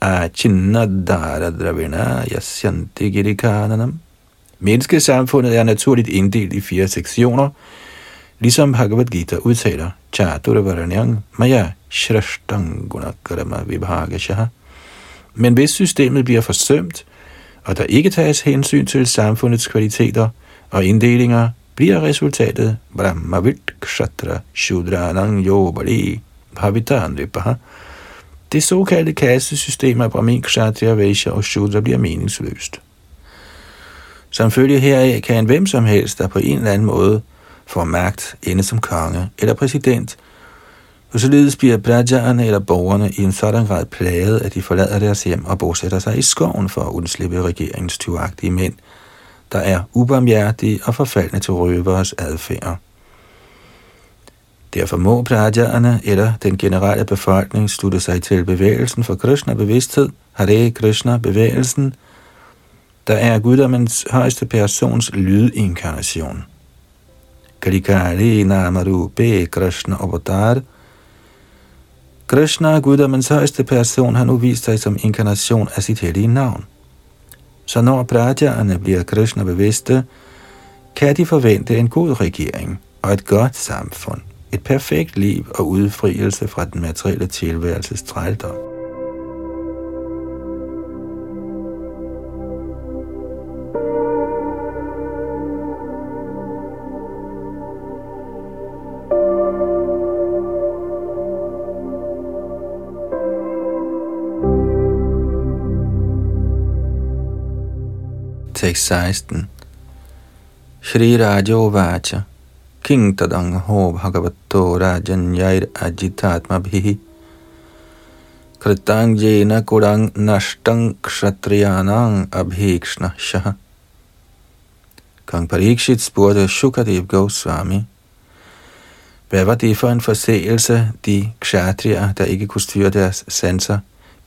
achinnadhara dravina yasyanti girikananam. Menneskesamfundet er naturligt inddelt i fire sektioner, ligesom Bhagavad Gita udtaler, Chaturvaranyang Maya Shrashtang Gunakarama Vibhagashaha. Men hvis systemet bliver forsømt, og der ikke tages hensyn til samfundets kvaliteter og inddelinger, bliver resultatet Brahmavit Kshatra Shudranang Yobali Bhavita Vipaha. Det såkaldte kastesystem af Brahmin, Kshatriya, Vaishya og Shudra bliver meningsløst. Som følge heraf kan en hvem som helst, der på en eller anden måde får magt, ende som konge eller præsident, Og således bliver brajerne eller borgerne i en sådan grad plaget, at de forlader deres hjem og bosætter sig i skoven for at undslippe regeringens tyvagtige mænd, der er ubarmhjertige og forfaldne til røveres adfærd. Derfor må prajerne eller den generelle befolkning slutte sig til bevægelsen for Krishna-bevidsthed, Hare Krishna-bevægelsen, der er guddommens højeste persons lydinkarnation. Kalikali Namaru Be Krishna Avatar Krishna, guddommens højeste person, har nu vist sig som inkarnation af sit hellige navn. Så når prajerne bliver Krishna bevidste, kan de forvente en god regering og et godt samfund et perfekt liv og udfrielse fra den materielle tilværelses trældom. tekst 16. Shri Rajo Vacha. King Tadang Ho Bhagavato Rajan Yair Ajitatma Bhihi. Kritang Jena Kurang Nashtang Kshatriyanang Abhikshna Shaha. Kong Parikshit spurgte Shukadev Goswami, hvad var det for en forseelse, de kshatrier, der ikke kunne styre deres sanser,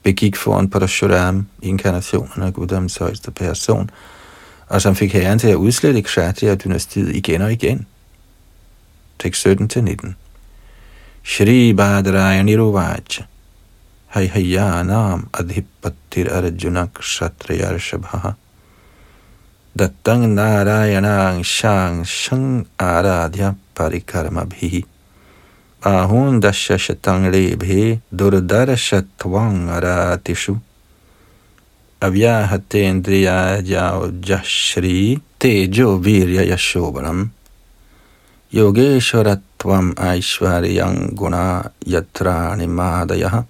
begik foran Parashuram, inkarnationen af Guddoms højeste person, og som fik herren til at udslette kshatriya-dynastiet igen og igen? tekst 17-19. Shri Badrayani Ruvach Hayhayanam Adhipattir Arjuna Kshatriyarshapha Dattang Narayanang Shang Shang Aradhya Parikarma Bhi Ahun Dasha Shatang Lebhe Durdarashatvang Aratishu Avyahatendriya Jao Jashri Tejo Virya Yashobaram. Yogeshwaratvam aishwaryam Guna Yatrani madayah.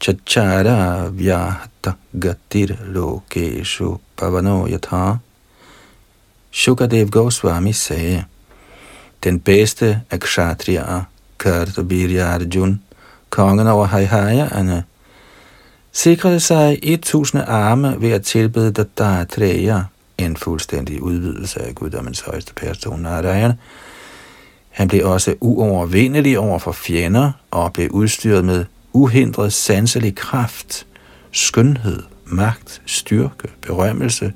Chachara Vyahata Gatir Lokeshu Pavano Yatha. Shukadev Goswami sagde, den bedste af kshatriyaer, Kartabirya Arjun, kongen over Haihayerne, sikrede sig 1000 arme ved at tilbede Dattatreya, en fuldstændig udvidelse af guddommens højeste person, Narayan. Han blev også uovervindelig over for fjender og blev udstyret med uhindret sanselig kraft, skønhed, magt, styrke, berømmelse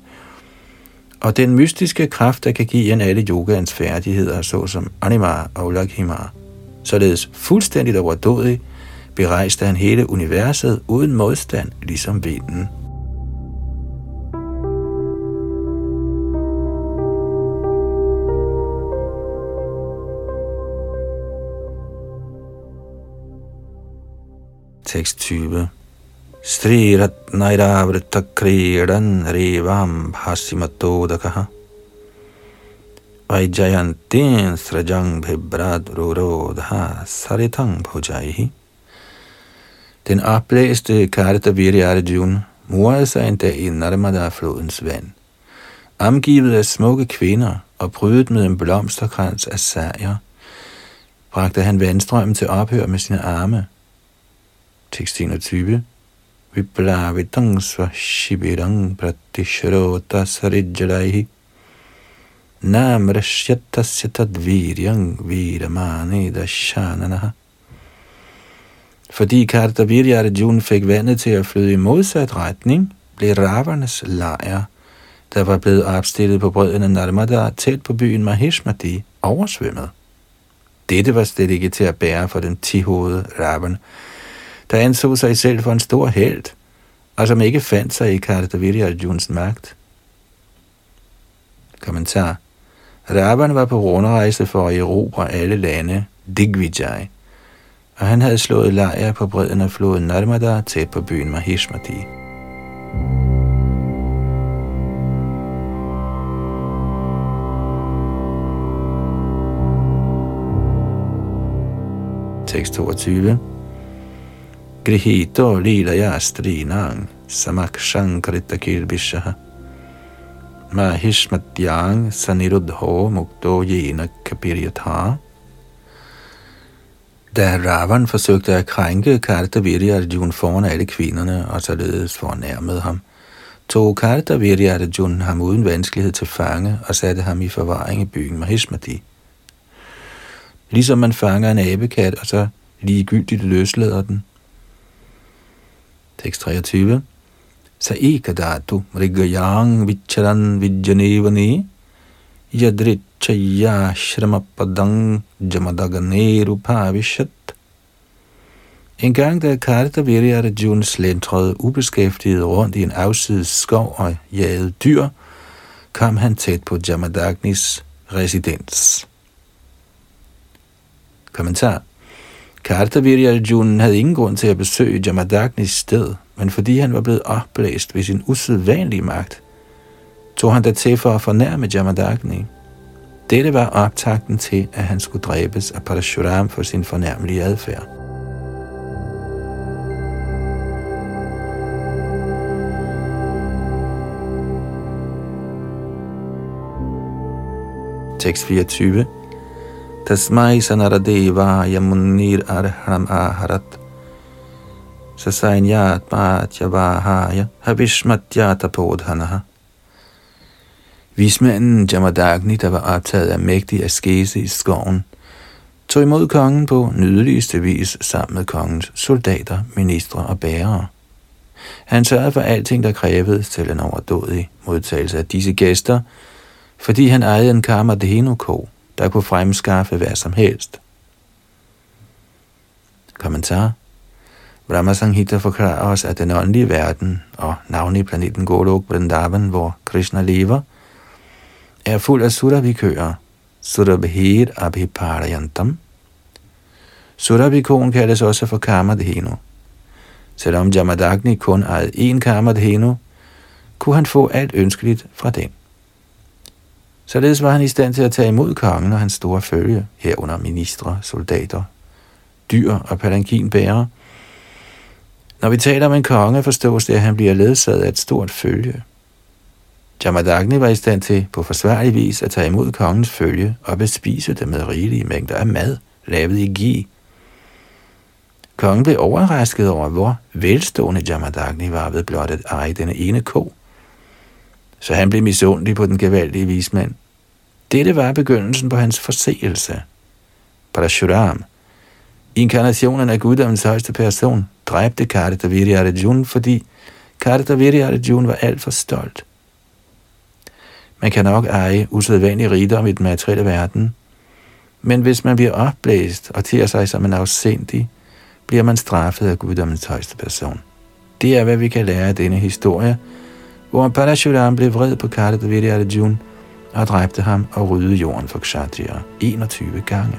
og den mystiske kraft, der kan give en alle yogaens færdigheder, såsom anima og lakhima. Således fuldstændigt overdådig, berejste han hele universet uden modstand, ligesom vinden. Tekst 20. Strirat nairavrita Kriran revam bhasimatodakaha. Vajjayantin srajang bhibrad rurodha saritang bhujaihi. Den opblæste Kartaviri Arjuna morede sig en dag i Narmada-flodens vand. Omgivet af smukke kvinder og prydet med en blomsterkrans af sager, bragte han vandstrømmen til ophør med sine arme – tekst 21. Viplavitang svashibirang pratishrota sarijjalaihi nam rashyatasya tadviryang viramani dashananaha. Fordi Kartavirya Arjuna fik vandet til at flyde i modsat retning, blev ravernes lejr, der var blevet opstillet på brødene Narmada tæt på byen Mahishmati, oversvømmet. Dette var slet ikke til at bære for den tihovede Ravan, der anså sig selv for en stor held, og som ikke fandt sig i Kartaviri Arjuns magt. Kommentar. Ravan var på rundrejse for at erobre alle lande, Digvijay, og han havde slået lejr på bredden af floden Narmada tæt på byen Mahishmati. Tekst 22 Grihito lilaya strinang samakshang kirbishaha mahishmatyang sanirudho mukto yena kapiryatha da Ravan forsøgte at krænke Kartaviri Arjuna foran alle kvinderne og således fornærmede ham, tog Kartaviri Arjuna ham uden vanskelighed til fange og satte ham i forvaring i byen Mahishmati. Ligesom man fanger en abekat og så ligegyldigt løslader den. Tekst 23. Sa ekadatu mrigayang vicharan vijanevani yadrit padang Jamadaganerupavishat. En gang da Karta Virya slentrede ubeskæftiget rundt i en afsides skov og jagede dyr, kom han tæt på Jamadagnis residens. Kommentar Kartaviri Arjuna havde ingen grund til at besøge Jamadagnis sted, men fordi han var blevet opblæst ved sin usædvanlige magt, tog han der til for at fornærme Jamadagni. Dette var optakten til, at han skulle dræbes af Parashuram for sin fornærmelige adfærd. Tekst 24 Tasmai sanaradeva yamunir arham aharat Sasainyat Bhatyavahaya Havishmatyata Podhanaha. Vismanden Jamadagni, der var optaget af mægtig askese i skoven, tog imod kongen på nydeligste vis sammen med kongens soldater, ministre og bærere. Han sørgede for alting, der krævedes til en overdådig modtagelse af disse gæster, fordi han ejede en kamadhenu-ko, der kunne fremskaffe hvad som helst. Kommentar Brahma Sanghita forklarer os, at den åndelige verden, og navnlig planeten Golok Vrindavan, hvor Krishna lever, er fuld af surabhikøer, surabhir abhiparayantam. Surabhikoen kaldes også for Kamadhenu. Selvom Jamadagni kun ejede én Kamadhenu, kunne han få alt ønskeligt fra den. Således var han i stand til at tage imod kongen og hans store følge, herunder ministre, soldater, dyr og palankinbærere. Når vi taler om en konge, forstås det, at han bliver ledsaget af et stort følge. Jamadagni var i stand til på forsvarlig vis at tage imod kongens følge og bespise det med rigelige mængder af mad, lavet i gi. Kongen blev overrasket over, hvor velstående Jamadagni var ved blot at eje denne ene ko – så han blev misundelig på den gevaldige vismand. Dette var begyndelsen på hans forseelse. Parashuram, inkarnationen af guddommens højeste person, dræbte Kartaviri Arjuna, fordi Kartaviri Arjuna var alt for stolt. Man kan nok eje usædvanlig rigdom i den materielle verden, men hvis man bliver opblæst og tiger sig som en afsindig, bliver man straffet af guddommens højeste person. Det er, hvad vi kan lære af denne historie, hvor Parashuram blev vred på Kartaviri Arjuna og dræbte ham og ryddede jorden for Kshatriya 21 gange.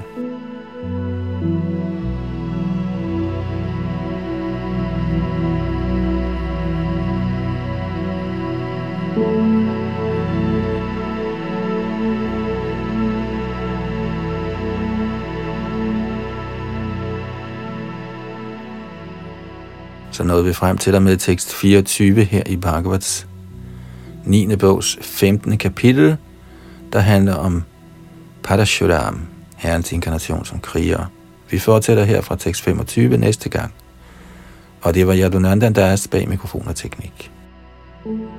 Så nåede vi frem til der med tekst 24 her i Bhagavats 9. bogs 15. kapitel, der handler om Padashuram, herrens inkarnation som kriger. Vi fortsætter her fra tekst 25 næste gang. Og det var Yadunandan, der er bag mikrofon og teknik. thank you